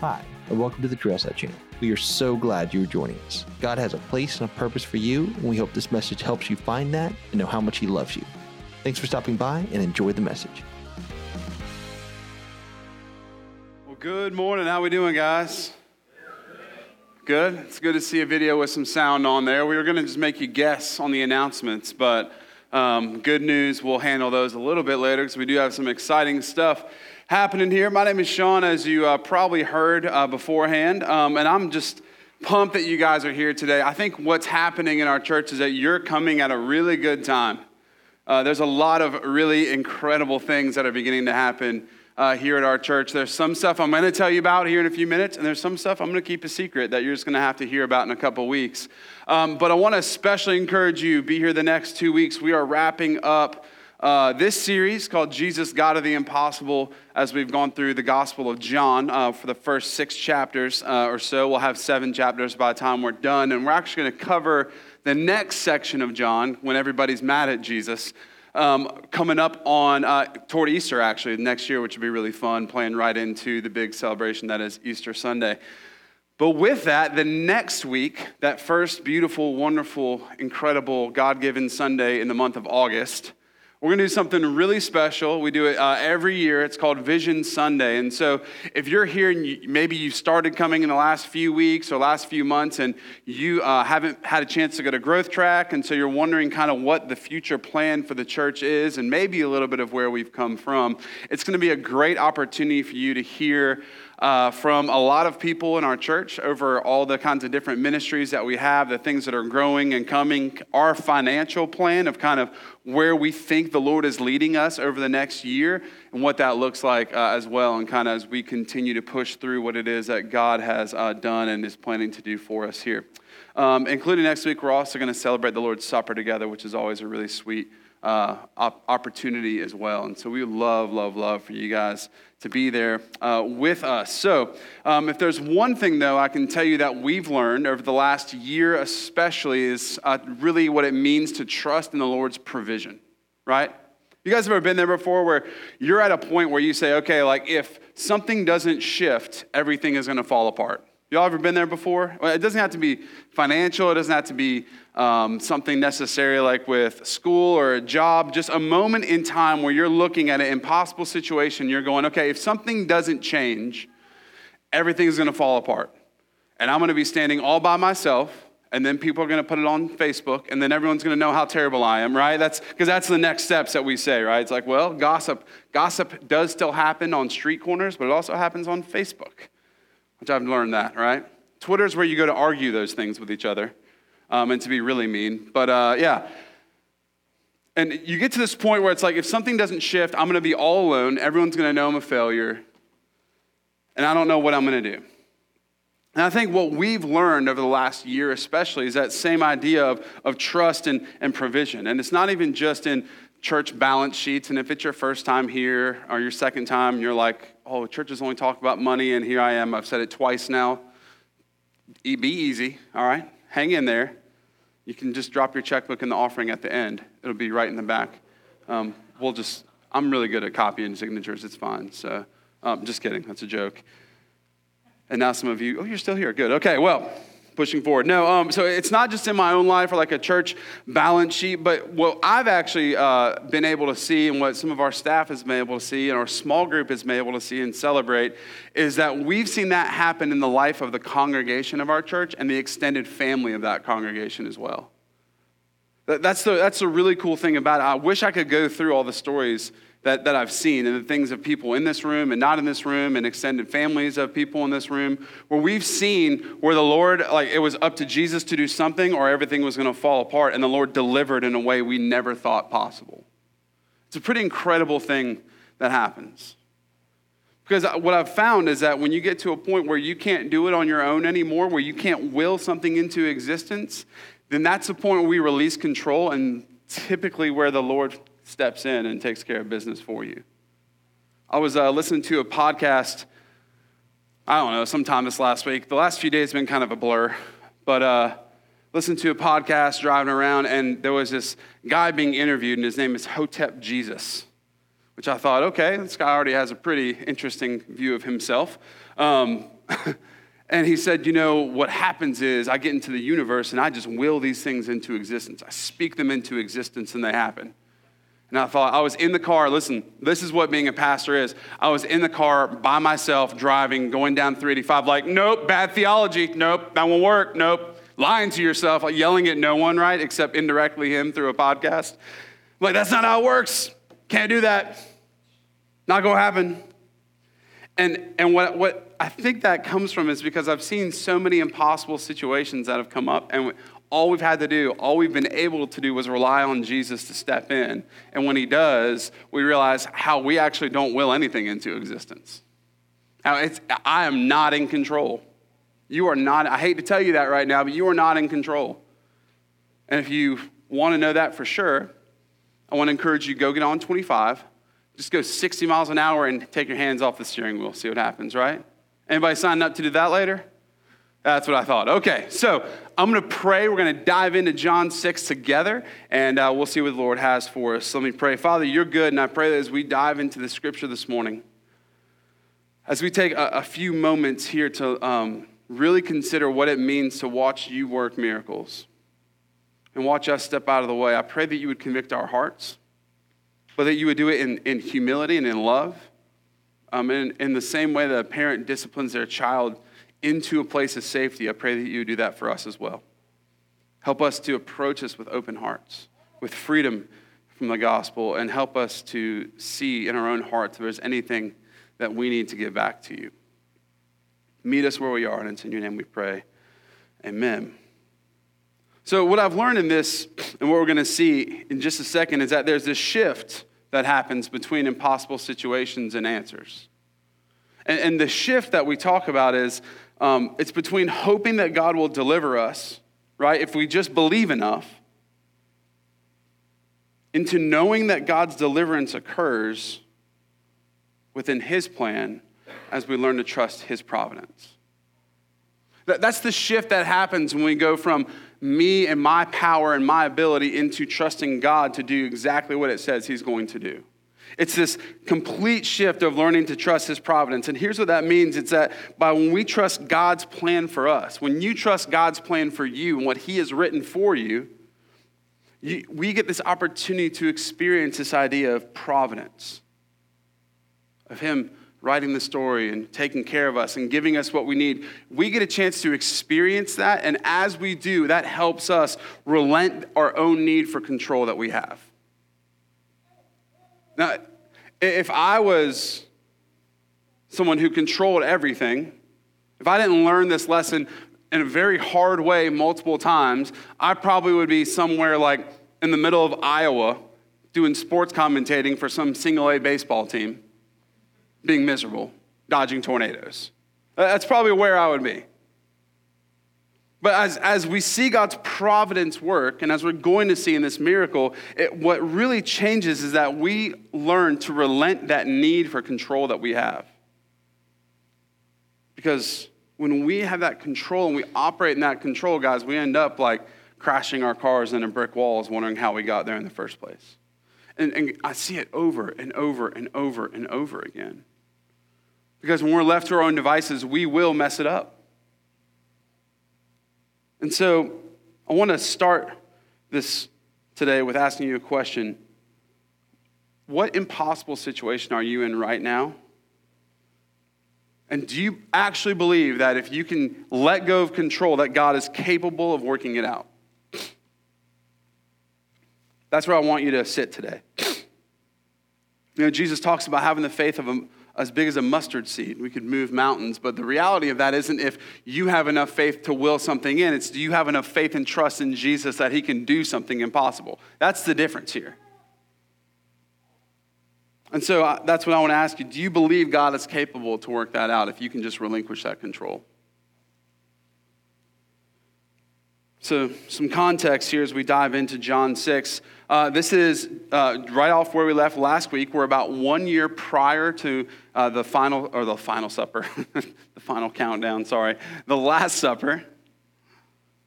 Hi, and welcome to the Trailside channel. We are so glad you are joining us. God has a place and a purpose for you, and we hope this message helps you find that and know how much He loves you. Thanks for stopping by and enjoy the message. Well, good morning. How are we doing, guys? Good. It's good to see a video with some sound on there. We were going to just make you guess on the announcements, but um, good news. We'll handle those a little bit later because we do have some exciting stuff happening here. My name is Sean, as you uh, probably heard uh, beforehand, um, and I'm just pumped that you guys are here today. I think what's happening in our church is that you're coming at a really good time. Uh, there's a lot of really incredible things that are beginning to happen uh, here at our church. There's some stuff I'm going to tell you about here in a few minutes, and there's some stuff I'm going to keep a secret that you're just going to have to hear about in a couple weeks. Um, but I want to especially encourage you be here the next two weeks. We are wrapping up uh, this series called Jesus, God of the Impossible, as we've gone through the Gospel of John uh, for the first six chapters uh, or so. We'll have seven chapters by the time we're done. And we're actually going to cover the next section of John when everybody's mad at Jesus. Um, coming up on uh, toward Easter, actually, next year, which would be really fun, playing right into the big celebration that is Easter Sunday. But with that, the next week, that first beautiful, wonderful, incredible, God given Sunday in the month of August, we're going to do something really special. We do it uh, every year. It's called Vision Sunday. And so, if you're here and you, maybe you started coming in the last few weeks or last few months and you uh, haven't had a chance to go to Growth Track, and so you're wondering kind of what the future plan for the church is and maybe a little bit of where we've come from, it's going to be a great opportunity for you to hear uh, from a lot of people in our church over all the kinds of different ministries that we have, the things that are growing and coming, our financial plan of kind of where we think the Lord is leading us over the next year and what that looks like uh, as well, and kind of as we continue to push through what it is that God has uh, done and is planning to do for us here. Um, including next week, we're also going to celebrate the Lord's Supper together, which is always a really sweet uh, opportunity as well. And so we love, love, love for you guys to be there uh, with us. So, um, if there's one thing, though, I can tell you that we've learned over the last year, especially, is uh, really what it means to trust in the Lord's provision, right? You guys have ever been there before where you're at a point where you say, okay, like if something doesn't shift, everything is going to fall apart? Y'all ever been there before? Well, it doesn't have to be financial, it doesn't have to be um, something necessary like with school or a job, just a moment in time where you're looking at an impossible situation, you're going, okay, if something doesn't change, everything's gonna fall apart. And I'm gonna be standing all by myself, and then people are gonna put it on Facebook, and then everyone's gonna know how terrible I am, right? That's because that's the next steps that we say, right? It's like, well, gossip, gossip does still happen on street corners, but it also happens on Facebook, which I've learned that, right? Twitter's where you go to argue those things with each other um, and to be really mean. But uh, yeah. And you get to this point where it's like, if something doesn't shift, I'm going to be all alone. Everyone's going to know I'm a failure. And I don't know what I'm going to do. And I think what we've learned over the last year, especially, is that same idea of, of trust and, and provision. And it's not even just in church balance sheets. And if it's your first time here or your second time, you're like, oh, churches only talk about money, and here I am. I've said it twice now. Be easy, all right? hang in there. You can just drop your checkbook in the offering at the end. It'll be right in the back. Um, we'll just, I'm really good at copying signatures. It's fine. So, um, just kidding. That's a joke. And now some of you, oh, you're still here. Good. Okay, well, pushing forward. No, um, so it's not just in my own life or like a church balance sheet, but what I've actually uh, been able to see and what some of our staff has been able to see and our small group has been able to see and celebrate is that we've seen that happen in the life of the congregation of our church and the extended family of that congregation as well. That's the, that's the really cool thing about it. I wish I could go through all the stories that, that I've seen and the things of people in this room and not in this room and extended families of people in this room where we've seen where the Lord, like it was up to Jesus to do something or everything was going to fall apart and the Lord delivered in a way we never thought possible. It's a pretty incredible thing that happens. Because what I've found is that when you get to a point where you can't do it on your own anymore, where you can't will something into existence, then that's the point where we release control and typically where the Lord steps in and takes care of business for you. I was uh, listening to a podcast, I don't know, sometime this last week. The last few days have been kind of a blur, but uh, listened to a podcast driving around, and there was this guy being interviewed, and his name is Hotep Jesus, which I thought, okay, this guy already has a pretty interesting view of himself. Um, and he said, You know, what happens is I get into the universe and I just will these things into existence. I speak them into existence and they happen. And I thought, I was in the car, listen, this is what being a pastor is. I was in the car by myself, driving, going down 385, like, nope, bad theology. Nope, that won't work. Nope. Lying to yourself, yelling at no one, right? Except indirectly him through a podcast. Like, that's not how it works. Can't do that. Not gonna happen. And, and what, what I think that comes from is because I've seen so many impossible situations that have come up, and all we've had to do, all we've been able to do was rely on Jesus to step in. And when he does, we realize how we actually don't will anything into existence. Now, it's, I am not in control. You are not, I hate to tell you that right now, but you are not in control. And if you want to know that for sure, I want to encourage you go get on 25, just go 60 miles an hour and take your hands off the steering wheel, see what happens, right? Anybody signing up to do that later? That's what I thought. Okay, so I'm going to pray. We're going to dive into John 6 together, and uh, we'll see what the Lord has for us. Let me pray. Father, you're good, and I pray that as we dive into the scripture this morning, as we take a, a few moments here to um, really consider what it means to watch you work miracles and watch us step out of the way, I pray that you would convict our hearts, but that you would do it in, in humility and in love. Um, in, in the same way that a parent disciplines their child into a place of safety, I pray that you do that for us as well. Help us to approach this with open hearts, with freedom from the gospel, and help us to see in our own hearts if there's anything that we need to give back to you. Meet us where we are, and it's in your name we pray. Amen. So, what I've learned in this, and what we're going to see in just a second, is that there's this shift that happens between impossible situations and answers. And, and the shift that we talk about is um, it's between hoping that God will deliver us, right, if we just believe enough, into knowing that God's deliverance occurs within His plan as we learn to trust His providence. That's the shift that happens when we go from me and my power and my ability into trusting God to do exactly what it says He's going to do. It's this complete shift of learning to trust His providence. And here's what that means it's that by when we trust God's plan for us, when you trust God's plan for you and what He has written for you, you we get this opportunity to experience this idea of providence, of Him writing the story and taking care of us and giving us what we need. We get a chance to experience that. And as we do, that helps us relent our own need for control that we have. Now, if I was someone who controlled everything, if I didn't learn this lesson in a very hard way multiple times, I probably would be somewhere like in the middle of Iowa doing sports commentating for some single A baseball team, being miserable, dodging tornadoes. That's probably where I would be. But as, as we see God's providence work, and as we're going to see in this miracle, it, what really changes is that we learn to relent that need for control that we have. Because when we have that control and we operate in that control, guys, we end up like crashing our cars into brick walls, wondering how we got there in the first place. And, and I see it over and over and over and over again. Because when we're left to our own devices, we will mess it up. And so I want to start this today with asking you a question. What impossible situation are you in right now? And do you actually believe that if you can let go of control, that God is capable of working it out? That's where I want you to sit today. You know, Jesus talks about having the faith of a, as big as a mustard seed. We could move mountains. But the reality of that isn't if you have enough faith to will something in, it's do you have enough faith and trust in Jesus that he can do something impossible? That's the difference here. And so uh, that's what I want to ask you. Do you believe God is capable to work that out if you can just relinquish that control? So, some context here as we dive into John 6. Uh, this is uh, right off where we left last week. We're about one year prior to uh, the final, or the final supper, the final countdown, sorry, the Last Supper.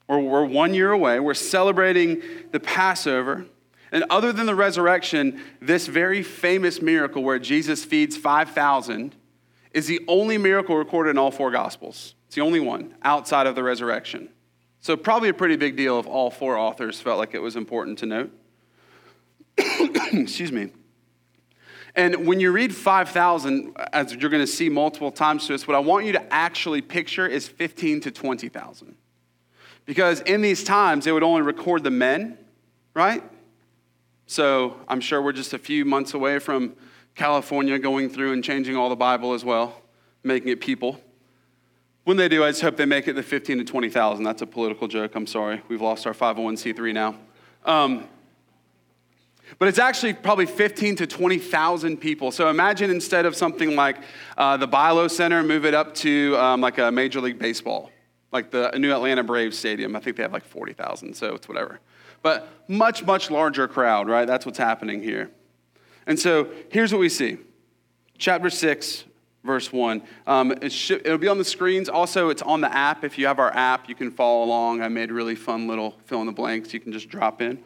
We're, we're one year away. We're celebrating the Passover. And other than the resurrection, this very famous miracle where Jesus feeds 5,000 is the only miracle recorded in all four Gospels. It's the only one outside of the resurrection. So, probably a pretty big deal if all four authors felt like it was important to note. Excuse me. And when you read 5,000, as you're going to see multiple times to us, what I want you to actually picture is 15 to 20,000. Because in these times, they would only record the men, right? So I'm sure we're just a few months away from California going through and changing all the Bible as well, making it people. When they do, I just hope they make it the 15 to 20,000. That's a political joke. I'm sorry. We've lost our 501c3 now. Um, but it's actually probably 15 to 20,000 people. So imagine instead of something like uh, the BI-LO Center, move it up to um, like a Major League Baseball, like the New Atlanta Braves Stadium. I think they have like 40,000, so it's whatever. But much, much larger crowd, right? That's what's happening here. And so here's what we see chapter 6, verse 1. Um, it should, it'll be on the screens. Also, it's on the app. If you have our app, you can follow along. I made really fun little fill in the blanks you can just drop in.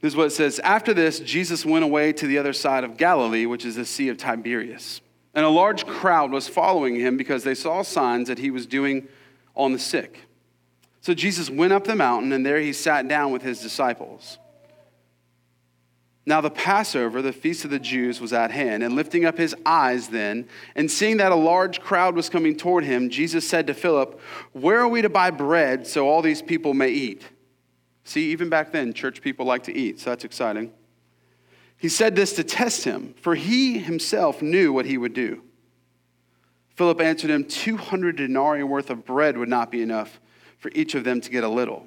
This is what it says After this, Jesus went away to the other side of Galilee, which is the Sea of Tiberias. And a large crowd was following him because they saw signs that he was doing on the sick. So Jesus went up the mountain, and there he sat down with his disciples. Now the Passover, the feast of the Jews, was at hand, and lifting up his eyes then, and seeing that a large crowd was coming toward him, Jesus said to Philip, Where are we to buy bread so all these people may eat? See, even back then, church people like to eat, so that's exciting. He said this to test him, for he himself knew what he would do. Philip answered him, 200 denarii worth of bread would not be enough for each of them to get a little.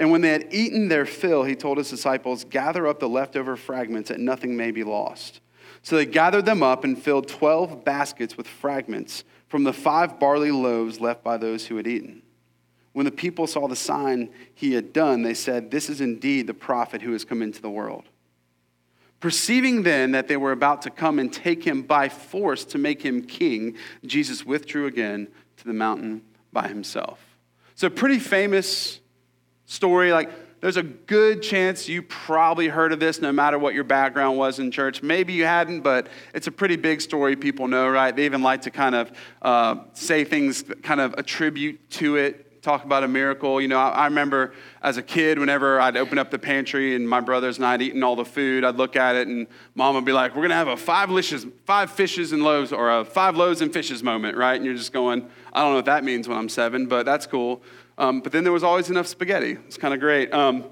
And when they had eaten their fill, he told his disciples, Gather up the leftover fragments, that nothing may be lost. So they gathered them up and filled 12 baskets with fragments from the five barley loaves left by those who had eaten. When the people saw the sign he had done, they said, This is indeed the prophet who has come into the world. Perceiving then that they were about to come and take him by force to make him king, Jesus withdrew again to the mountain by himself. So, pretty famous story. Like, there's a good chance you probably heard of this no matter what your background was in church. Maybe you hadn't, but it's a pretty big story people know, right? They even like to kind of uh, say things that kind of attribute to it talk about a miracle. You know, I, I, remember as a kid, whenever I'd open up the pantry and my brothers and I'd eaten all the food, I'd look at it and mom would be like, "We're gonna have a five fishes, five fishes and loaves, or a five loaves and fishes moment, right?" And you're just going, "I don't know what that means when I'm seven, but that's cool." Um, but then there was always enough spaghetti. It's kind of great. Um,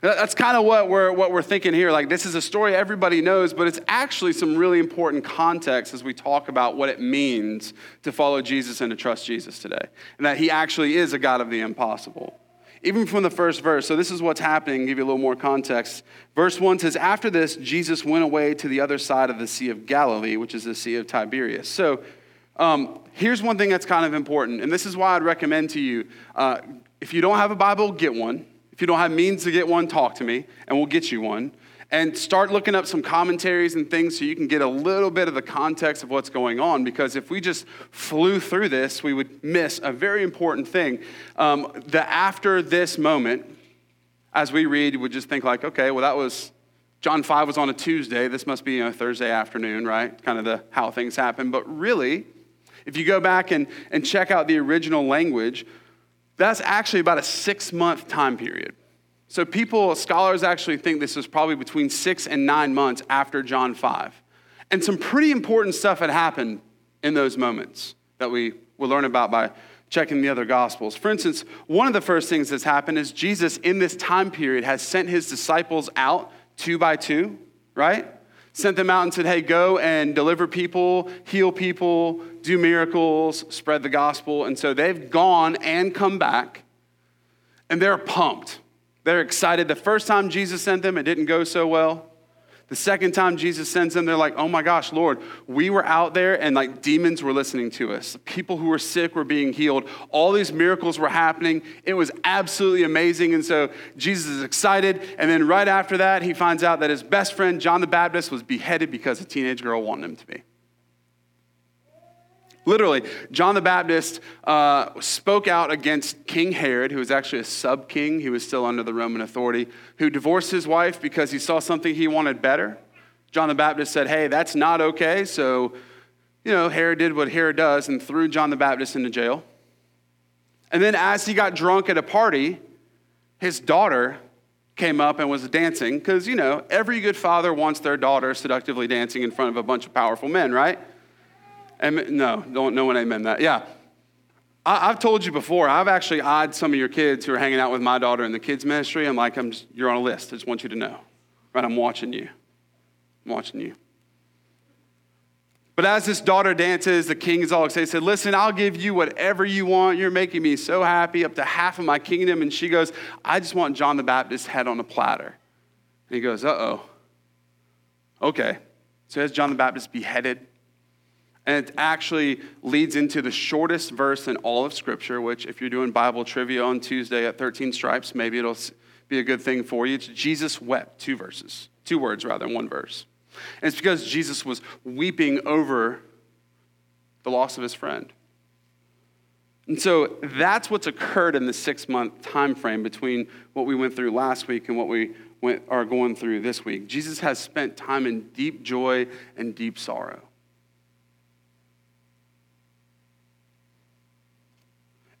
that's kind of what we're, what we're thinking here. Like, this is a story everybody knows, but it's actually some really important context as we talk about what it means to follow Jesus and to trust Jesus today. And that he actually is a God of the impossible. Even from the first verse. So, this is what's happening. Give you a little more context. Verse 1 says, After this, Jesus went away to the other side of the Sea of Galilee, which is the Sea of Tiberias. So, um, here's one thing that's kind of important. And this is why I'd recommend to you uh, if you don't have a Bible, get one if you don't have means to get one, talk to me and we'll get you one. And start looking up some commentaries and things so you can get a little bit of the context of what's going on. Because if we just flew through this, we would miss a very important thing. Um, the after this moment, as we read, we would just think like, okay, well, that was John 5 was on a Tuesday. This must be a Thursday afternoon, right? Kind of the how things happen. But really, if you go back and, and check out the original language, that's actually about a six month time period. So, people, scholars actually think this was probably between six and nine months after John 5. And some pretty important stuff had happened in those moments that we will learn about by checking the other gospels. For instance, one of the first things that's happened is Jesus, in this time period, has sent his disciples out two by two, right? Sent them out and said, Hey, go and deliver people, heal people, do miracles, spread the gospel. And so they've gone and come back, and they're pumped. They're excited. The first time Jesus sent them, it didn't go so well. The second time Jesus sends them, they're like, oh my gosh, Lord, we were out there and like demons were listening to us. People who were sick were being healed. All these miracles were happening. It was absolutely amazing. And so Jesus is excited. And then right after that, he finds out that his best friend, John the Baptist, was beheaded because a teenage girl wanted him to be. Literally, John the Baptist uh, spoke out against King Herod, who was actually a sub king. He was still under the Roman authority, who divorced his wife because he saw something he wanted better. John the Baptist said, Hey, that's not okay. So, you know, Herod did what Herod does and threw John the Baptist into jail. And then, as he got drunk at a party, his daughter came up and was dancing because, you know, every good father wants their daughter seductively dancing in front of a bunch of powerful men, right? No, don't, no one amen that. Yeah. I, have told you before, I've actually eyed some of your kids who are hanging out with my daughter in the kids' ministry. I'm like, I'm just, you're on a list. I just want you to know. Right? I'm watching you. I'm watching you. But as this daughter dances, the king is all excited. He said, Listen, I'll give you whatever you want. You're making me so happy, up to half of my kingdom. And she goes, I just want John the Baptist's head on a platter. And he goes, Uh oh. Okay. So as John the Baptist beheaded and it actually leads into the shortest verse in all of Scripture, which, if you're doing Bible trivia on Tuesday at 13 Stripes, maybe it'll be a good thing for you. It's Jesus wept, two verses, two words rather, than one verse. And it's because Jesus was weeping over the loss of his friend. And so that's what's occurred in the six month time frame between what we went through last week and what we went, are going through this week. Jesus has spent time in deep joy and deep sorrow.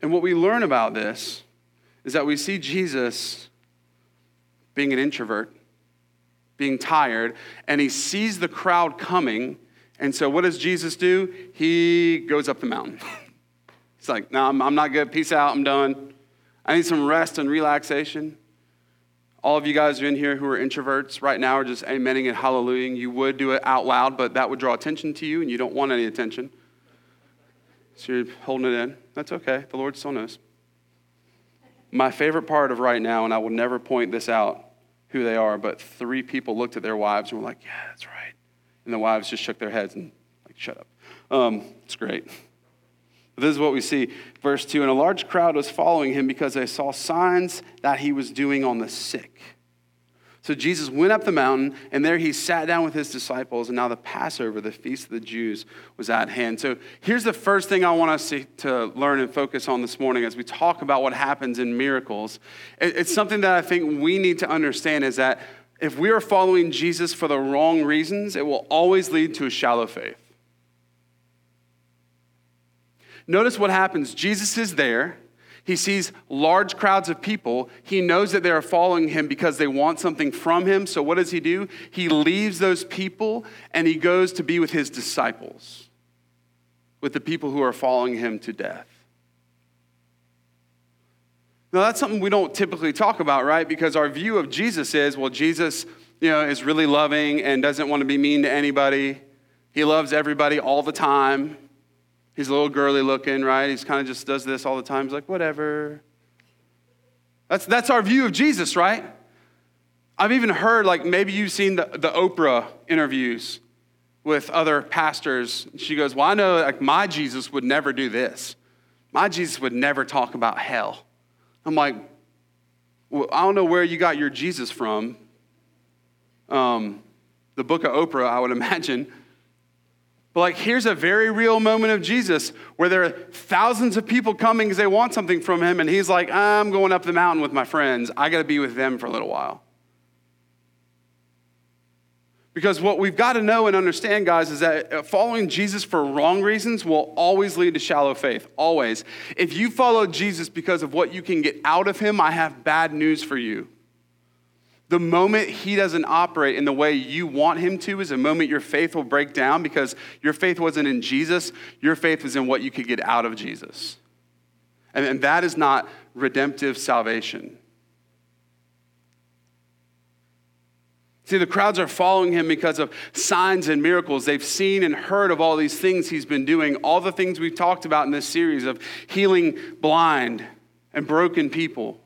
And what we learn about this is that we see Jesus being an introvert, being tired, and he sees the crowd coming. And so, what does Jesus do? He goes up the mountain. He's like, No, I'm, I'm not good. Peace out. I'm done. I need some rest and relaxation. All of you guys are in here who are introverts right now are just amening and hallelujahing. You would do it out loud, but that would draw attention to you, and you don't want any attention. So you're holding it in. That's okay. The Lord still knows. My favorite part of right now, and I will never point this out who they are, but three people looked at their wives and were like, Yeah, that's right. And the wives just shook their heads and, like, shut up. Um, it's great. This is what we see. Verse 2 And a large crowd was following him because they saw signs that he was doing on the sick. So Jesus went up the mountain, and there he sat down with his disciples, and now the Passover, the feast of the Jews, was at hand. So here's the first thing I want us to, to learn and focus on this morning as we talk about what happens in miracles. It's something that I think we need to understand is that if we are following Jesus for the wrong reasons, it will always lead to a shallow faith. Notice what happens. Jesus is there. He sees large crowds of people. He knows that they are following him because they want something from him. So, what does he do? He leaves those people and he goes to be with his disciples, with the people who are following him to death. Now, that's something we don't typically talk about, right? Because our view of Jesus is well, Jesus you know, is really loving and doesn't want to be mean to anybody. He loves everybody all the time. He's a little girly looking, right? He's kind of just does this all the time. He's like, whatever. That's, that's our view of Jesus, right? I've even heard, like, maybe you've seen the, the Oprah interviews with other pastors. She goes, Well, I know, like, my Jesus would never do this. My Jesus would never talk about hell. I'm like, well, I don't know where you got your Jesus from. Um, the book of Oprah, I would imagine. But like, here's a very real moment of Jesus where there are thousands of people coming because they want something from him, and he's like, I'm going up the mountain with my friends. I got to be with them for a little while. Because what we've got to know and understand, guys, is that uh, following Jesus for wrong reasons will always lead to shallow faith. Always. If you follow Jesus because of what you can get out of him, I have bad news for you. The moment he doesn't operate in the way you want him to is a moment your faith will break down because your faith wasn't in Jesus, your faith was in what you could get out of Jesus. And, and that is not redemptive salvation. See, the crowds are following him because of signs and miracles. They've seen and heard of all these things he's been doing, all the things we've talked about in this series of healing blind and broken people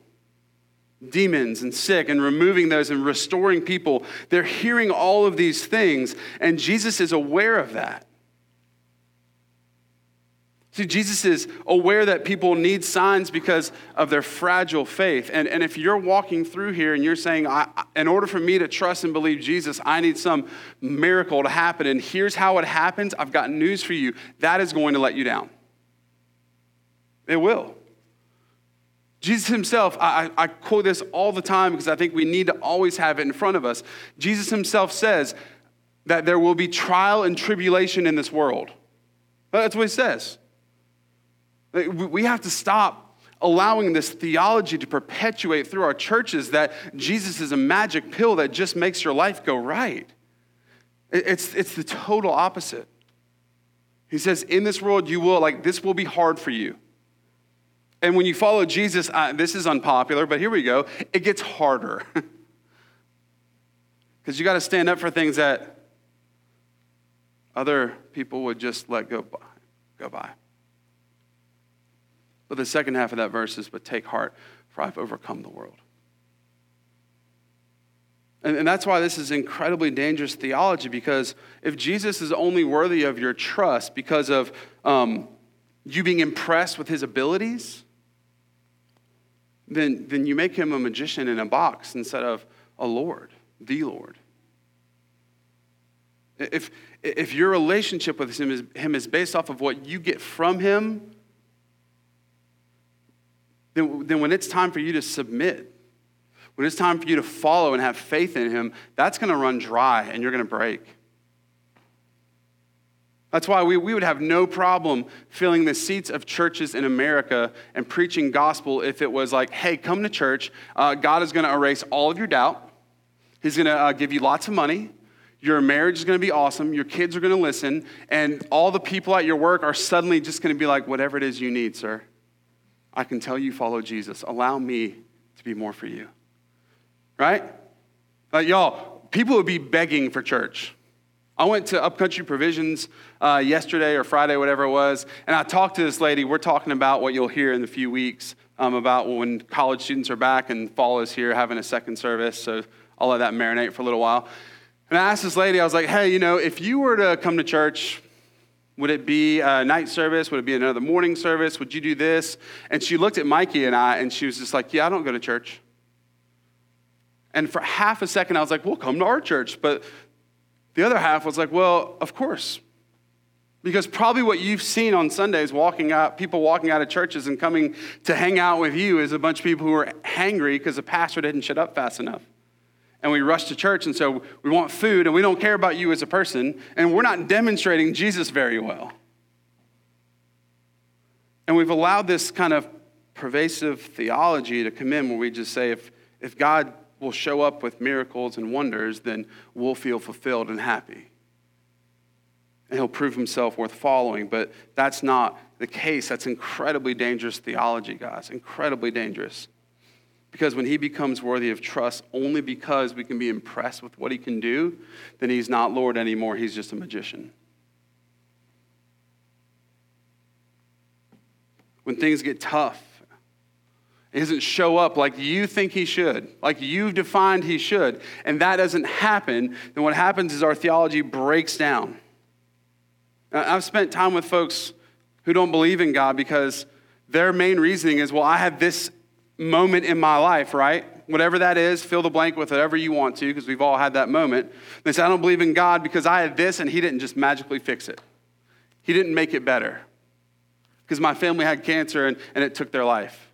demons and sick and removing those and restoring people. They're hearing all of these things, and Jesus is aware of that. See, Jesus is aware that people need signs because of their fragile faith. And, and if you're walking through here and you're saying, in order for me to trust and believe Jesus, I need some miracle to happen, and here's how it happens, I've got news for you. That is going to let you down. It will. Jesus himself, I, I, quote this all the time because I think we need to always have it in front of us. Jesus himself says that there will be trial and tribulation in this world. That's what he says. We have to stop allowing this theology to perpetuate through our churches that Jesus is a magic pill that just makes your life go right. It's, it's the total opposite. He says, In this world, you will, like, this will be hard for you. And when you follow Jesus, uh, this is unpopular, but here we go. It gets harder. Because you got to stand up for things that other people would just let go by. Go by. But the second half of that verse is, But take heart, for I've overcome the world. And, and that's why this is incredibly dangerous theology, because if Jesus is only worthy of your trust because of um, you being impressed with his abilities, then, then you make him a magician in a box instead of a Lord, the Lord. If, if your relationship with him is, him is based off of what you get from him, then, then when it's time for you to submit, when it's time for you to follow and have faith in Him, that's going to run dry and you're going to break. That's why we, we would have no problem filling the seats of churches in America and preaching gospel if it was like, hey, come to church. Uh, God is going to erase all of your doubt. He's going to uh, give you lots of money. Your marriage is going to be awesome. Your kids are going to listen. And all the people at your work are suddenly just going to be like, whatever it is you need, sir. I can tell you follow Jesus. Allow me to be more for you. Right? Like, y'all, people would be begging for church. I went to Upcountry Provisions uh, yesterday or Friday, whatever it was, and I talked to this lady. We're talking about what you'll hear in a few weeks um, about when college students are back and fall is here having a second service. So I'll let that marinate for a little while. And I asked this lady, I was like, hey, you know, if you were to come to church would it be a night service? Would it be another morning service? Would you do this? And she looked at Mikey and I, and she was just like, Yeah, I don't go to church. And for half a second, I was like, Well, come to our church. But the other half was like, Well, of course. Because probably what you've seen on Sundays, walking out, people walking out of churches and coming to hang out with you, is a bunch of people who are hangry because the pastor didn't shut up fast enough and we rush to church, and so we want food, and we don't care about you as a person, and we're not demonstrating Jesus very well. And we've allowed this kind of pervasive theology to come in where we just say, if, if God will show up with miracles and wonders, then we'll feel fulfilled and happy. And he'll prove himself worth following. But that's not the case. That's incredibly dangerous theology, guys. Incredibly dangerous. Because when he becomes worthy of trust only because we can be impressed with what he can do, then he's not Lord anymore. He's just a magician. When things get tough, he doesn't show up like you think he should, like you've defined he should, and that doesn't happen, then what happens is our theology breaks down. I've spent time with folks who don't believe in God because their main reasoning is, well, I have this moment in my life, right? Whatever that is, fill the blank with whatever you want to, because we've all had that moment. They say, I don't believe in God because I had this and He didn't just magically fix it. He didn't make it better. Because my family had cancer and, and it took their life.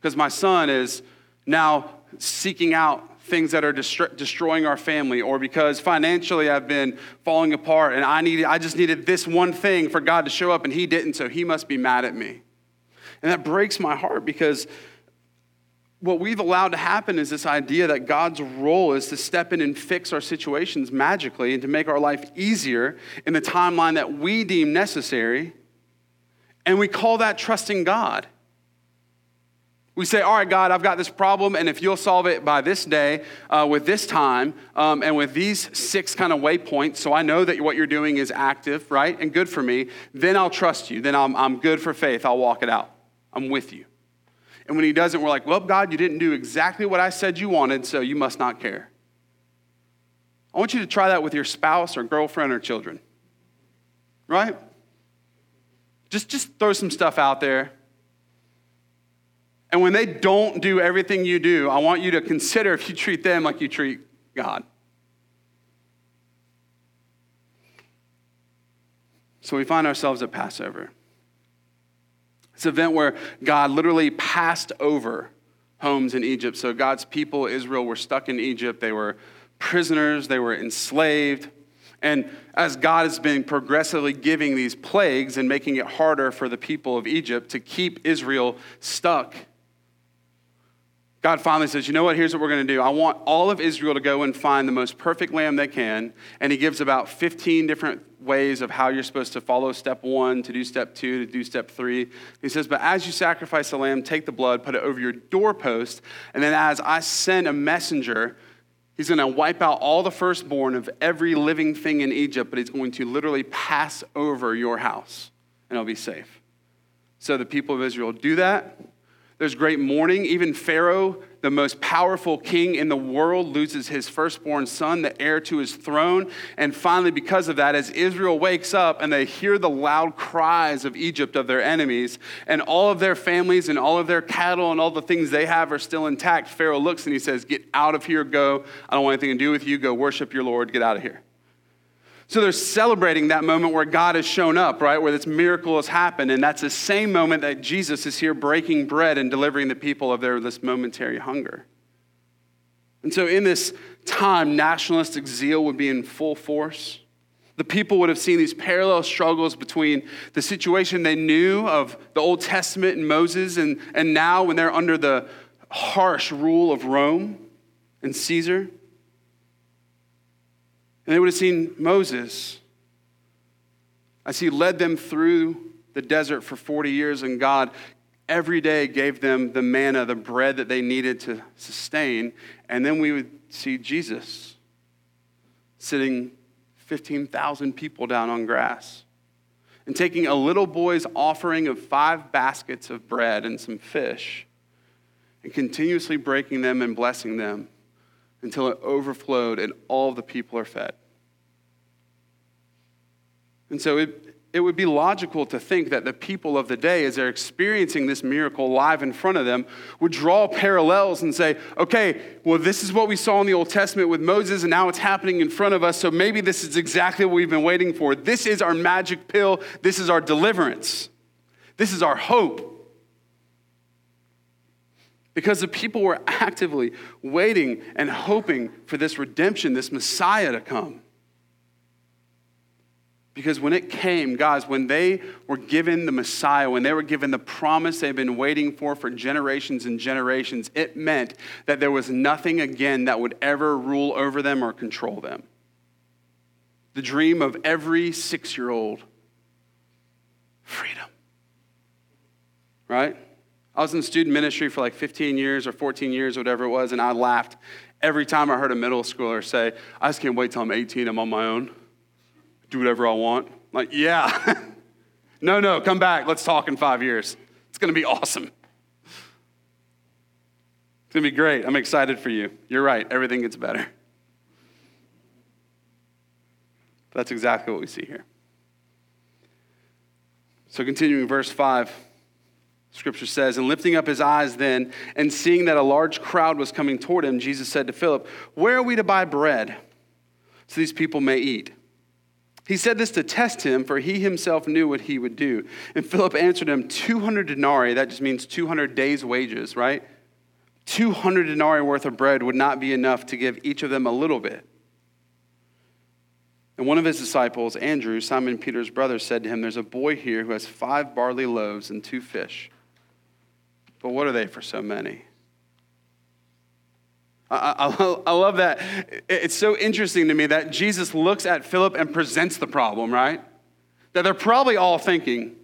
Because my son is now seeking out things that are destro- destroying our family, or because financially I've been falling apart and I, needed, I just needed this one thing for God to show up and He didn't, so He must be mad at me. And that breaks my heart because what we've allowed to happen is this idea that God's role is to step in and fix our situations magically and to make our life easier in the timeline that we deem necessary. And we call that trusting God. We say, All right, God, I've got this problem, and if you'll solve it by this day, uh, with this time, um, and with these six kind of waypoints, so I know that what you're doing is active, right, and good for me, then I'll trust you. Then I'm, I'm good for faith. I'll walk it out. I'm with you. And when he doesn't, we're like, well, God, you didn't do exactly what I said you wanted, so you must not care. I want you to try that with your spouse or girlfriend or children. Right? Just, just throw some stuff out there. And when they don't do everything you do, I want you to consider if you treat them like you treat God. So we find ourselves at Passover. It's an event where God literally passed over homes in Egypt. So God's people, Israel, were stuck in Egypt. They were prisoners, they were enslaved. And as God has been progressively giving these plagues and making it harder for the people of Egypt to keep Israel stuck, God finally says, You know what? Here's what we're going to do. I want all of Israel to go and find the most perfect lamb they can. And he gives about 15 different ways of how you're supposed to follow step one, to do step two, to do step three. He says, But as you sacrifice the lamb, take the blood, put it over your doorpost. And then as I send a messenger, He's going to wipe out all the firstborn of every living thing in Egypt, but he's going to literally pass over your house and it'll be safe. So the people of Israel do that. There's great mourning. Even Pharaoh, the most powerful king in the world, loses his firstborn son, the heir to his throne. And finally, because of that, as Israel wakes up and they hear the loud cries of Egypt of their enemies, and all of their families and all of their cattle and all the things they have are still intact, Pharaoh looks and he says, Get out of here, go. I don't want anything to do with you. Go worship your Lord. Get out of here. So they're celebrating that moment where God has shown up, right? Where this miracle has happened. And that's the same moment that Jesus is here breaking bread and delivering the people of their this momentary hunger. And so in this time, nationalistic zeal would be in full force. The people would have seen these parallel struggles between the situation they knew of the Old Testament and Moses, and, and now when they're under the harsh rule of Rome and Caesar. And they would have seen Moses as he led them through the desert for 40 years, and God every day gave them the manna, the bread that they needed to sustain. And then we would see Jesus sitting 15,000 people down on grass and taking a little boy's offering of five baskets of bread and some fish and continuously breaking them and blessing them until it overflowed and all the people are fed. And so it, it would be logical to think that the people of the day, as they're experiencing this miracle live in front of them, would draw parallels and say, okay, well, this is what we saw in the Old Testament with Moses, and now it's happening in front of us, so maybe this is exactly what we've been waiting for. This is our magic pill, this is our deliverance, this is our hope. Because the people were actively waiting and hoping for this redemption, this Messiah to come. Because when it came, guys, when they were given the Messiah, when they were given the promise they've been waiting for for generations and generations, it meant that there was nothing again that would ever rule over them or control them. The dream of every six year old freedom. Right? I was in student ministry for like 15 years or 14 years, whatever it was, and I laughed every time I heard a middle schooler say, I just can't wait till I'm 18, I'm on my own, do whatever I want. like, yeah. no, no, come back, let's talk in five years. It's gonna be awesome. It's gonna be great. I'm excited for you. You're right, everything gets better. That's exactly what we see here. So, continuing verse 5. Scripture says, and lifting up his eyes then, and seeing that a large crowd was coming toward him, Jesus said to Philip, Where are we to buy bread so these people may eat? He said this to test him, for he himself knew what he would do. And Philip answered him, 200 denarii, that just means 200 days' wages, right? 200 denarii worth of bread would not be enough to give each of them a little bit. And one of his disciples, Andrew, Simon Peter's brother, said to him, There's a boy here who has five barley loaves and two fish. But what are they for so many? I, I, I, love that. It's so interesting to me that Jesus looks at Philip and presents the problem, right? That they're probably all thinking.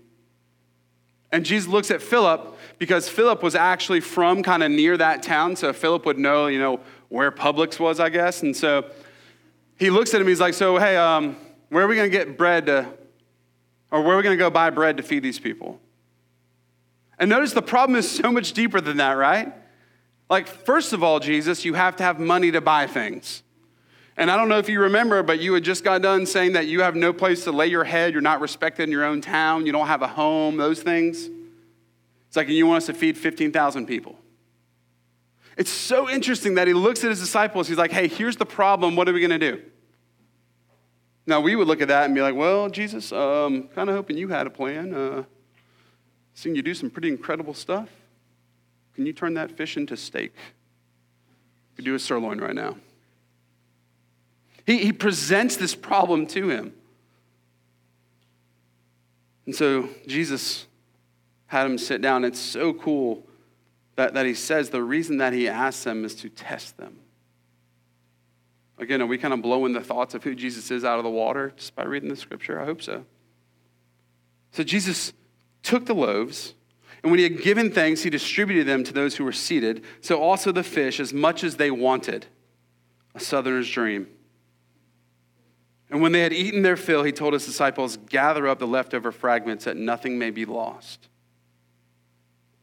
And Jesus looks at Philip because Philip was actually from kind of near that town, so Philip would know, you know, where Publix was, I guess. And so he looks at him, he's like, So, hey, um, where are we going to get bread to, or where are we going to go buy bread to feed these people? And notice the problem is so much deeper than that, right? Like, first of all, Jesus, you have to have money to buy things. And I don't know if you remember, but you had just got done saying that you have no place to lay your head, you're not respected in your own town, you don't have a home, those things. It's like, you want us to feed 15,000 people. It's so interesting that he looks at his disciples, he's like, hey, here's the problem, what are we gonna do? Now, we would look at that and be like, well, Jesus, um, kind of hoping you had a plan. Uh, seeing you do some pretty incredible stuff. Can you turn that fish into steak? We could do a sirloin right now. He, he presents this problem to him. And so Jesus had him sit down. It's so cool that, that he says the reason that he asks them is to test them. Again, are we kind of blowing the thoughts of who Jesus is out of the water just by reading the scripture? I hope so. So Jesus took the loaves, and when he had given thanks, he distributed them to those who were seated, so also the fish, as much as they wanted. A southerner's dream. And when they had eaten their fill, he told his disciples, Gather up the leftover fragments that nothing may be lost.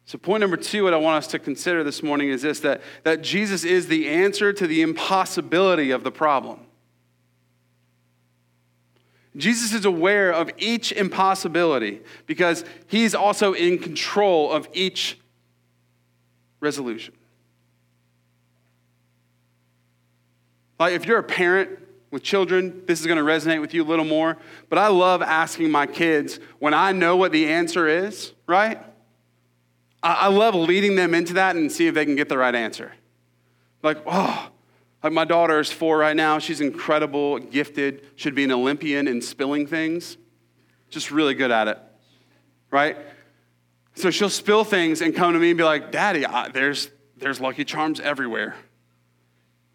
So, point number two, what I want us to consider this morning is this that, that Jesus is the answer to the impossibility of the problem. Jesus is aware of each impossibility because he's also in control of each resolution. Like, if you're a parent with children, this is going to resonate with you a little more. But I love asking my kids when I know what the answer is, right? I, love leading them into that and see if they can get the right answer. Like, oh, like my daughter is four right now. She's incredible, gifted, should be an Olympian in spilling things. Just really good at it, right? So she'll spill things and come to me and be like, Daddy, I, there's, there's Lucky Charms everywhere.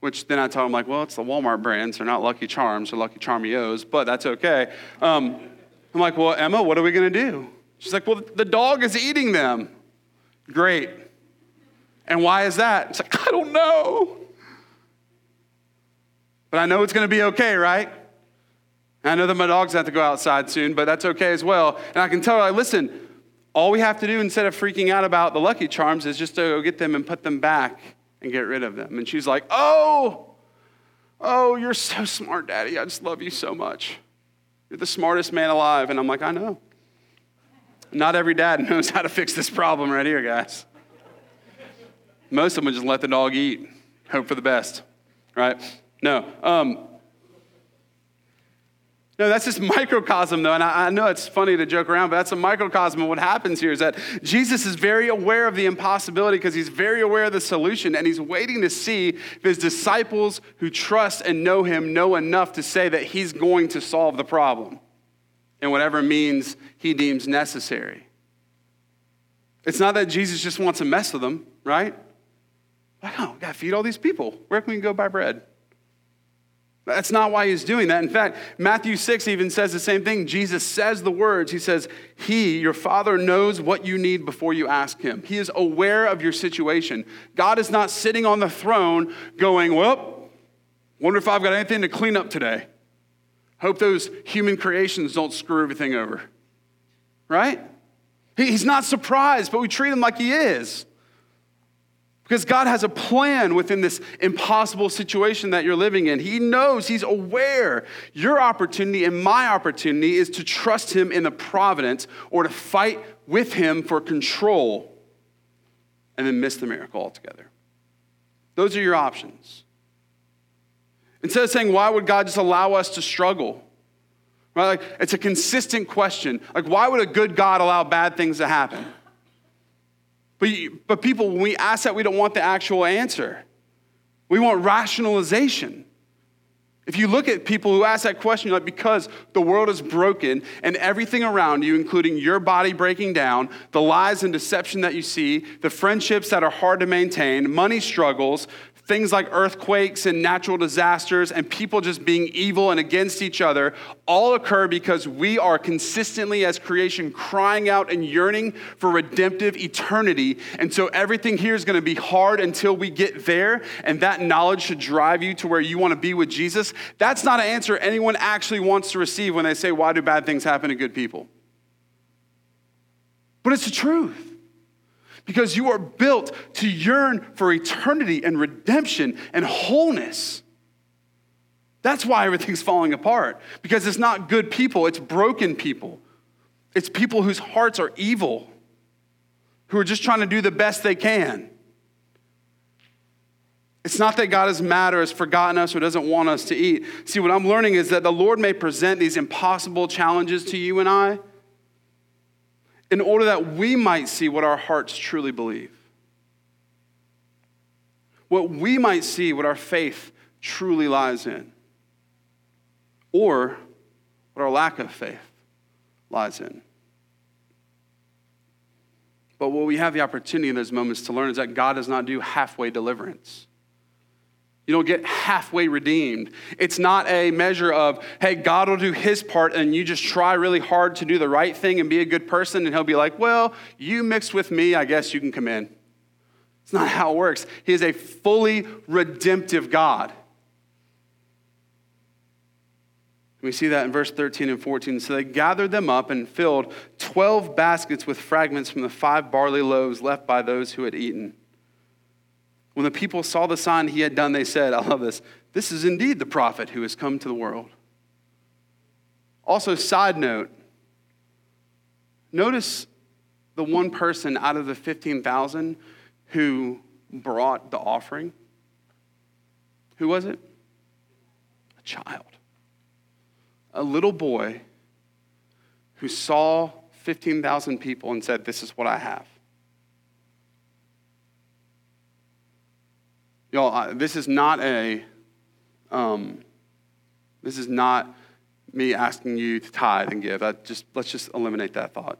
Which then I tell them, like, well, it's the Walmart brands. They're not Lucky Charms, they're Lucky Charmios, but that's okay. Um, I'm like, well, Emma, what are we going to do? She's like, well, the dog is eating them. Great. And why is that? It's like, I don't know. But I know it's going to be okay, right? I know that my dogs have to go outside soon, but that's okay as well. And I can tell her, listen, all we have to do instead of freaking out about the Lucky Charms is just to go get them and put them back and get rid of them. And she's like, oh, oh, you're so smart, Daddy. I just love you so much. You're the smartest man alive. And I'm like, I know. Not every dad knows how to fix this problem right here, guys. Most of them just let the dog eat, hope for the best, right? No. Um, no, that's just microcosm, though. And I, I, know it's funny to joke around, but that's a microcosm of what happens here is that Jesus is very aware of the impossibility because he's very aware of the solution, and he's waiting to see if his disciples who trust and know him know enough to say that he's going to solve the problem in whatever means he deems necessary. It's not that Jesus just wants to mess with them, right? Like, oh, gotta feed all these people. Where can we go buy bread? That's not why he's doing that. In fact, Matthew 6 even says the same thing. Jesus says the words. He says, He, your Father, knows what you need before you ask Him. He is aware of your situation. God is not sitting on the throne going, Well, wonder if I've got anything to clean up today. Hope those human creations don't screw everything over. Right? He's not surprised, but we treat him like he is. Because God has a plan within this impossible situation that you're living in. He knows, He's aware. Your opportunity and my opportunity is to trust Him in the providence or to fight with Him for control and then miss the miracle altogether. Those are your options. Instead of saying, why would God just allow us to struggle? Right? Like, it's a consistent question. Like, why would a good God allow bad things to happen? But, but people, when we ask that, we don't want the actual answer. We want rationalization. If you look at people who ask that question, like, because the world is broken and everything around you, including your body breaking down, the lies and deception that you see, the friendships that are hard to maintain, money struggles, things like earthquakes and natural disasters and people just being evil and against each other all occur because we are consistently, as creation, crying out and yearning for redemptive eternity. And so everything here is going to be hard until we get there, and that knowledge should drive you to where you want to be with Jesus. That's not an answer anyone actually wants to receive when they say, Why do bad things happen to good people? But it's the truth. Because you are built to yearn for eternity and redemption and wholeness. That's why everything's falling apart, because it's not good people, it's broken people. It's people whose hearts are evil, who are just trying to do the best they can. It's not that God is mad or has forgotten us or doesn't want us to eat. See, what I'm learning is that the Lord may present these impossible challenges to you and I in order that we might see what our hearts truly believe. What we might see what our faith truly lies in. Or what our lack of faith lies in. But what we have the opportunity in those moments to learn is that God does not do halfway deliverance. You don't get halfway redeemed. It's not a measure of, hey, God will do his part and you just try really hard to do the right thing and be a good person, and he'll be like, well, you mixed with me, I guess you can come in. It's not how it works. He is a fully redemptive God. We see that in verse 13 and 14. So they gathered them up and filled 12 baskets with fragments from the five barley loaves left by those who had eaten. When the people saw the sign he had done, they said, I love this, this is indeed the prophet who has come to the world. Also, side note, notice the one person out of the 15,000 who brought the offering. Who was it? A child. A little boy who saw 15,000 people and said, This is what I have. Y'all, this is not a, um, this is not me asking you to tithe and give. I just, let's just eliminate that thought.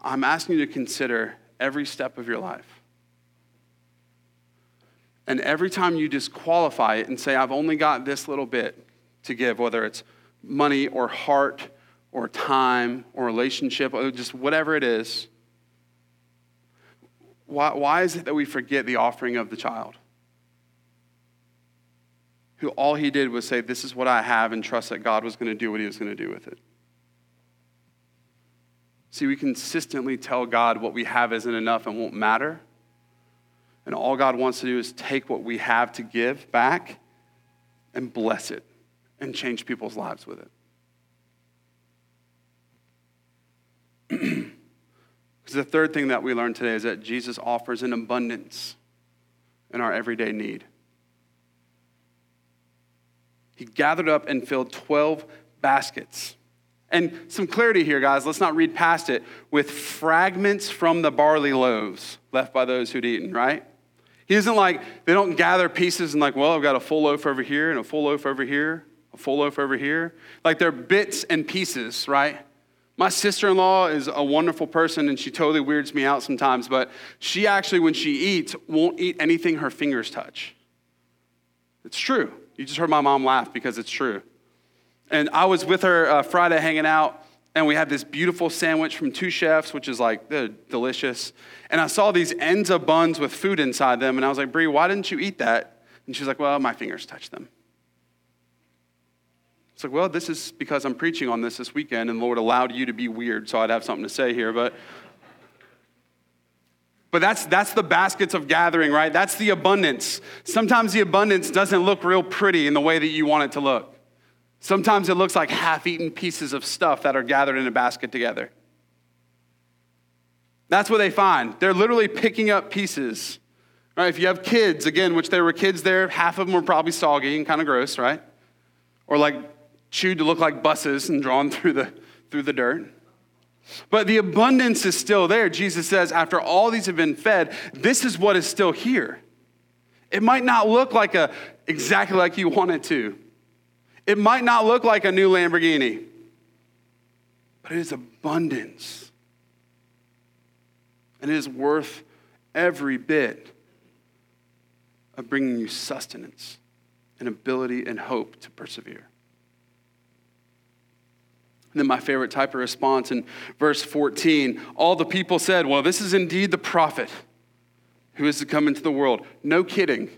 I'm asking you to consider every step of your life. And every time you disqualify it and say, I've only got this little bit to give, whether it's money or heart or time or relationship or just whatever it is, why, why is it that we forget the offering of the child? Who all he did was say, This is what I have, and trust that God was going to do what he was going to do with it. See, we consistently tell God what we have isn't enough and won't matter. And all God wants to do is take what we have to give back and bless it and change people's lives with it. The third thing that we learned today is that Jesus offers an abundance in our everyday need. He gathered up and filled 12 baskets. And some clarity here, guys, let's not read past it, with fragments from the barley loaves left by those who'd eaten, right? He isn't like, they don't gather pieces and, like, well, I've got a full loaf over here and a full loaf over here, a full loaf over here. Like they're bits and pieces, right? My sister in law is a wonderful person and she totally weirds me out sometimes, but she actually, when she eats, won't eat anything her fingers touch. It's true. You just heard my mom laugh because it's true. And I was with her uh, Friday hanging out, and we had this beautiful sandwich from two chefs, which is like delicious. And I saw these ends of buns with food inside them, and I was like, Brie, why didn't you eat that? And she's like, Well, my fingers touched them. It's like, well, this is because I'm preaching on this this weekend, and the Lord allowed you to be weird, so I'd have something to say here. But, but that's, that's the baskets of gathering, right? That's the abundance. Sometimes the abundance doesn't look real pretty in the way that you want it to look. Sometimes it looks like half eaten pieces of stuff that are gathered in a basket together. That's what they find. They're literally picking up pieces. Right? If you have kids, again, which there were kids there, half of them were probably soggy and kind of gross, right? Or like chewed to look like buses and drawn through the, through the dirt. But the abundance is still there. Jesus says, after all these have been fed, this is what is still here. It might not look like a exactly like you want it to. It might not look like a new Lamborghini, but it is abundance. And it is worth every bit of bringing you sustenance and ability and hope to persevere. And then my favorite type of response in verse 14 all the people said, Well, this is indeed the prophet who is to come into the world. No kidding.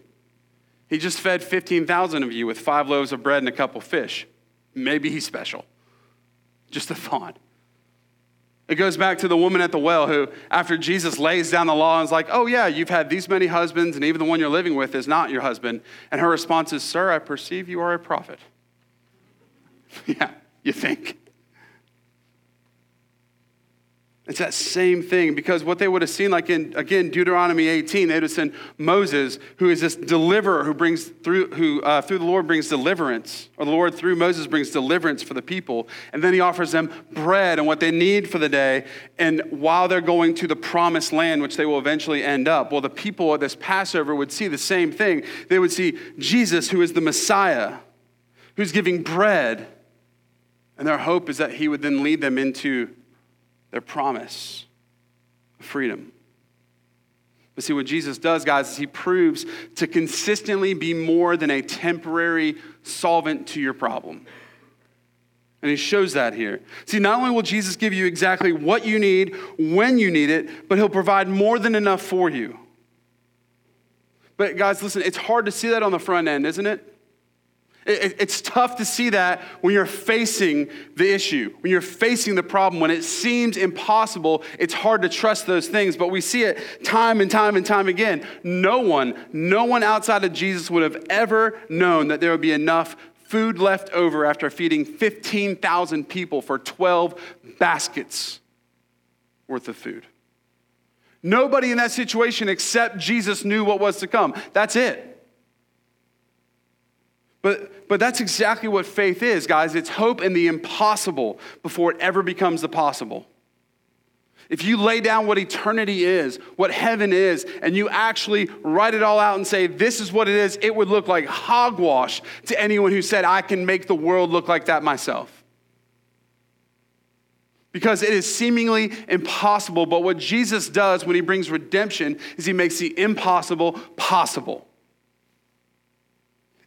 He just fed 15,000 of you with five loaves of bread and a couple fish. Maybe he's special. Just a thought. It goes back to the woman at the well who, after Jesus lays down the law is like, oh, yeah, you've had these many husbands, and even the one you're living with is not your husband. And her response is, Sir, I perceive you are a prophet. yeah, you think. It's that same thing because what they would have seen, like in again Deuteronomy 18, they would have seen Moses, who is this deliverer who brings through who uh, through the Lord brings deliverance, or the Lord through Moses brings deliverance for the people, and then he offers them bread and what they need for the day. And while they're going to the promised land, which they will eventually end up, well, the people at this Passover would see the same thing. They would see Jesus, who is the Messiah, who's giving bread, and their hope is that he would then lead them into their promise of freedom. But see, what Jesus does, guys, is he proves to consistently be more than a temporary solvent to your problem. And he shows that here. See, not only will Jesus give you exactly what you need when you need it, but he'll provide more than enough for you. But, guys, listen, it's hard to see that on the front end, isn't it? It's tough to see that when you're facing the issue, when you're facing the problem, when it seems impossible, it's hard to trust those things. But we see it time and time and time again. No one, no one outside of Jesus would have ever known that there would be enough food left over after feeding 15,000 people for 12 baskets worth of food. Nobody in that situation except Jesus knew what was to come. That's it. But, but that's exactly what faith is, guys. It's hope in the impossible before it ever becomes the possible. If you lay down what eternity is, what heaven is, and you actually write it all out and say, this is what it is, it would look like hogwash to anyone who said, I can make the world look like that myself. Because it is seemingly impossible, but what Jesus does when he brings redemption is he makes the impossible possible.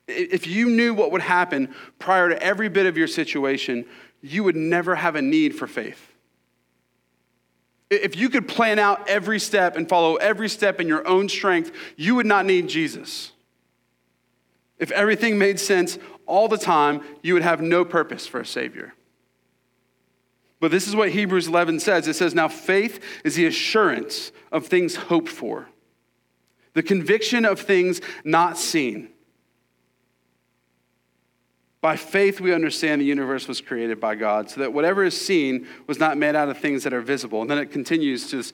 If you knew what would happen prior to every bit of your situation, you would never have a need for faith. If you could plan out every step and follow every step in your own strength, you would not need Jesus. If everything made sense all the time, you would have no purpose for a Savior. But this is what Hebrews 11 says it says, Now faith is the assurance of things hoped for, the conviction of things not seen. By faith, we understand the universe was created by God, so that whatever is seen was not made out of things that are visible. And then it continues to this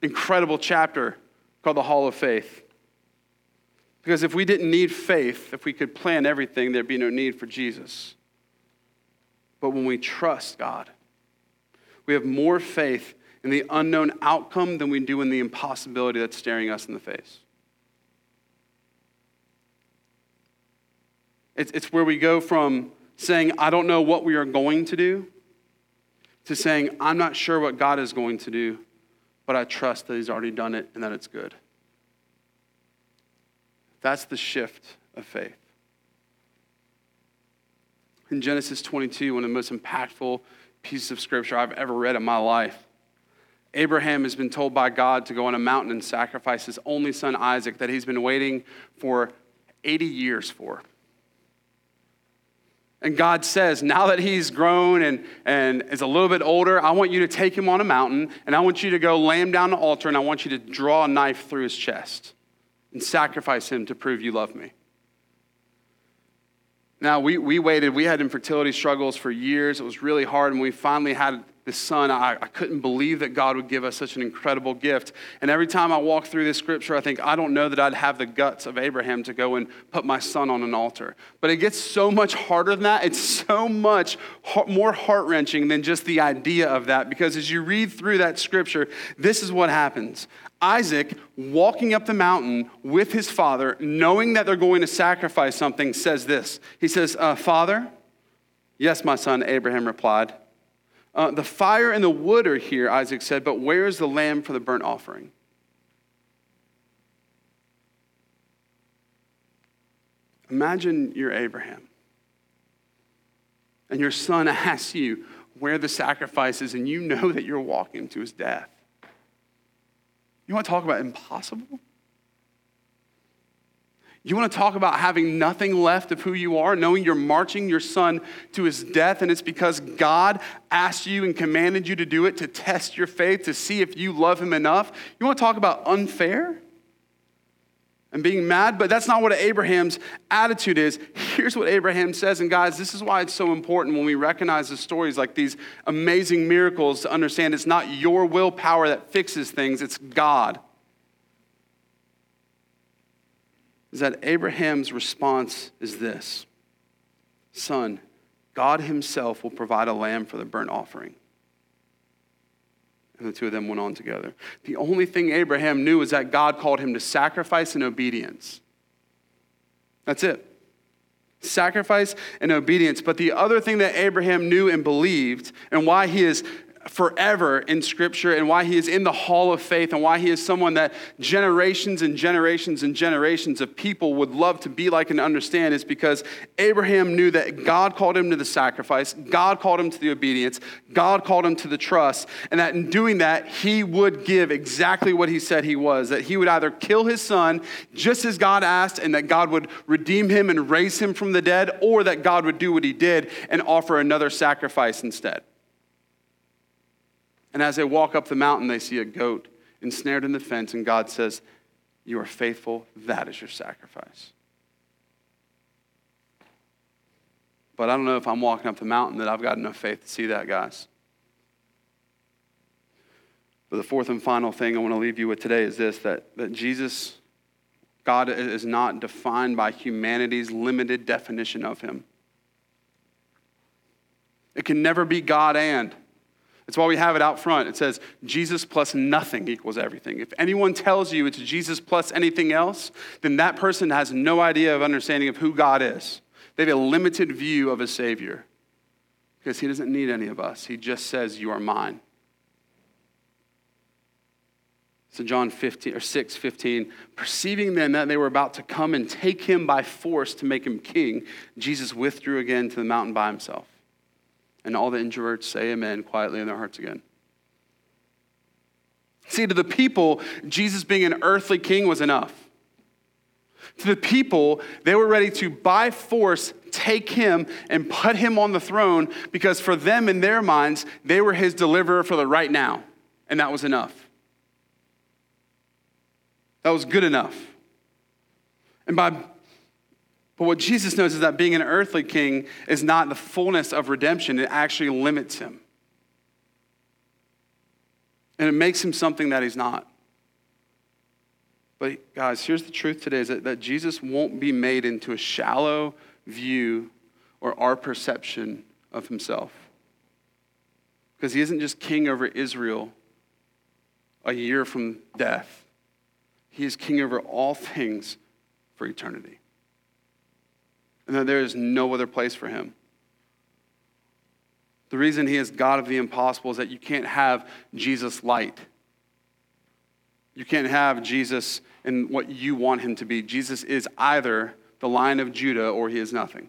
incredible chapter called the Hall of Faith. Because if we didn't need faith, if we could plan everything, there'd be no need for Jesus. But when we trust God, we have more faith in the unknown outcome than we do in the impossibility that's staring us in the face. It's, it's where we go from saying, I don't know what we are going to do, to saying, I'm not sure what God is going to do, but I trust that He's already done it and that it's good. That's the shift of faith. In Genesis 22, one of the most impactful pieces of scripture I've ever read in my life, Abraham has been told by God to go on a mountain and sacrifice his only son Isaac that he's been waiting for 80 years for. And God says, now that he's grown and, and is a little bit older, I want you to take him on a mountain and I want you to go lay him down the altar and I want you to draw a knife through his chest and sacrifice him to prove you love me. Now, we, we waited. We had infertility struggles for years. It was really hard. And we finally had this son, I, I couldn't believe that God would give us such an incredible gift. And every time I walk through this scripture, I think, I don't know that I'd have the guts of Abraham to go and put my son on an altar. But it gets so much harder than that. It's so much more heart wrenching than just the idea of that. Because as you read through that scripture, this is what happens. Isaac, walking up the mountain with his father, knowing that they're going to sacrifice something, says this. He says, uh, Father, yes, my son, Abraham replied. Uh, the fire and the wood are here, Isaac said, but where is the lamb for the burnt offering? Imagine you're Abraham, and your son asks you where the sacrifice is, and you know that you're walking to his death. You want to talk about impossible? You want to talk about having nothing left of who you are, knowing you're marching your son to his death, and it's because God asked you and commanded you to do it to test your faith, to see if you love him enough? You want to talk about unfair? and being mad, but that's not what Abraham's attitude is. Here's what Abraham says, and guys, this is why it's so important when we recognize the stories like these amazing miracles to understand it's not your willpower that fixes things, it's God. Is that Abraham's response is this Son, God Himself will provide a lamb for the burnt offering. And the two of them went on together. The only thing Abraham knew is that God called him to sacrifice and obedience. That's it. Sacrifice and obedience. But the other thing that Abraham knew and believed, and why he is forever in Scripture and why he is in the hall of faith and why he is someone that generations and generations and generations of people would love to be like and understand is because Abraham knew that God called him to the sacrifice, God called him to the obedience, God called him to the trust, and that in doing that, he would give exactly what he said he was that he would either kill his son just as God asked, and that God would redeem him and raise him from the dead, or that God would do what he did and offer another sacrifice instead. And as they walk up the mountain, they see a goat ensnared in the fence, and God says, You are faithful, that is your sacrifice. But I don't know if I'm walking up the mountain that I've got enough faith to see that, guys. But the fourth and final thing I want to leave you with today is this that, that Jesus, God is not defined by humanity's limited definition of him. It can never be God and. That's why we have it out front. It says Jesus plus nothing equals everything. If anyone tells you it's Jesus plus anything else, then that person has no idea of understanding of who God is. They have a limited view of a Savior because He doesn't need any of us. He just says, You are mine. So John 15 or 6, 15, perceiving then that they were about to come and take him by force to make him king, Jesus withdrew again to the mountain by himself. And all the introverts say amen quietly in their hearts again. See, to the people, Jesus being an earthly king was enough. To the people, they were ready to, by force, take him and put him on the throne because for them, in their minds, they were his deliverer for the right now. And that was enough. That was good enough. And by but what Jesus knows is that being an earthly king is not the fullness of redemption, it actually limits him. And it makes him something that he's not. But, guys, here's the truth today is that, that Jesus won't be made into a shallow view or our perception of himself. Because he isn't just king over Israel a year from death, he is king over all things for eternity and that there is no other place for him. The reason he is God of the impossible is that you can't have Jesus light. You can't have Jesus in what you want him to be. Jesus is either the lion of Judah or he is nothing.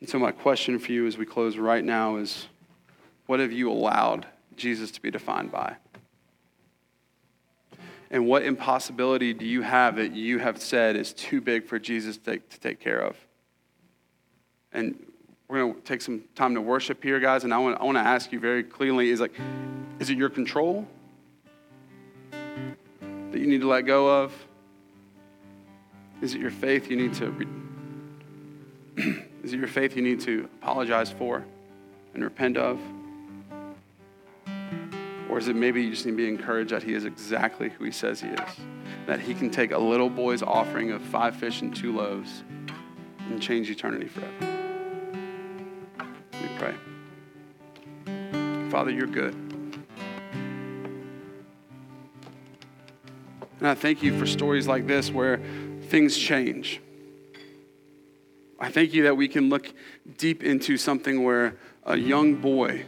And so, my question for you as we close right now is what have you allowed Jesus to be defined by? And what impossibility do you have that you have said is too big for Jesus to take, to take care of? And we're going to take some time to worship here, guys. And I want, I want to ask you very clearly is like, is it your control that you need to let go of? Is it your faith you need to, re- is it your faith you need to apologize for and repent of? Or is it maybe you just need to be encouraged that he is exactly who he says he is? That he can take a little boy's offering of five fish and two loaves and change eternity forever. We pray. Father, you're good. And I thank you for stories like this where things change. I thank you that we can look deep into something where a young boy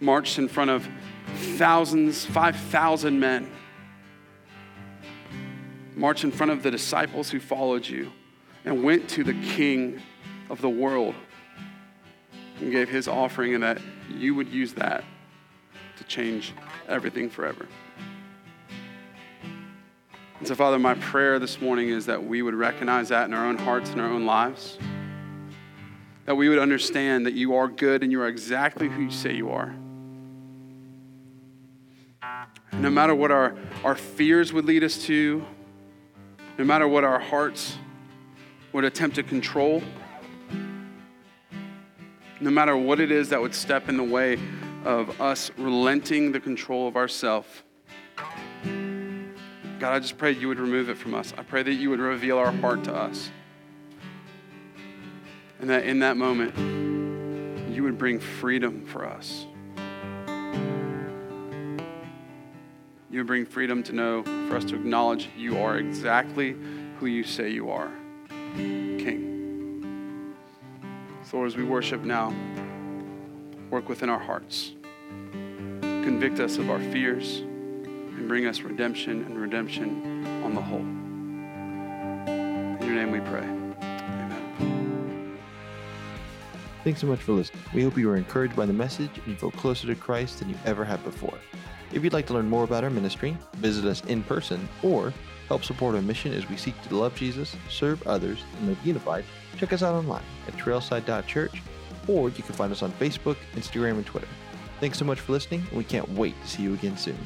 marched in front of thousands, 5,000 men, marched in front of the disciples who followed you, and went to the King of the world and gave his offering, and that you would use that to change everything forever. And so, Father, my prayer this morning is that we would recognize that in our own hearts and our own lives. That we would understand that you are good and you are exactly who you say you are. No matter what our, our fears would lead us to, no matter what our hearts would attempt to control, no matter what it is that would step in the way of us relenting the control of ourself, God, I just pray you would remove it from us. I pray that you would reveal our heart to us. And that in that moment, you would bring freedom for us. You bring freedom to know, for us to acknowledge you are exactly who you say you are King. So, as we worship now, work within our hearts, convict us of our fears and bring us redemption and redemption on the whole. In your name we pray. Amen. Thanks so much for listening. We hope you were encouraged by the message and you feel closer to Christ than you ever have before. If you'd like to learn more about our ministry, visit us in person, or help support our mission as we seek to love Jesus, serve others, and live unified, check us out online at trailside.church, or you can find us on Facebook, Instagram, and Twitter. Thanks so much for listening, and we can't wait to see you again soon.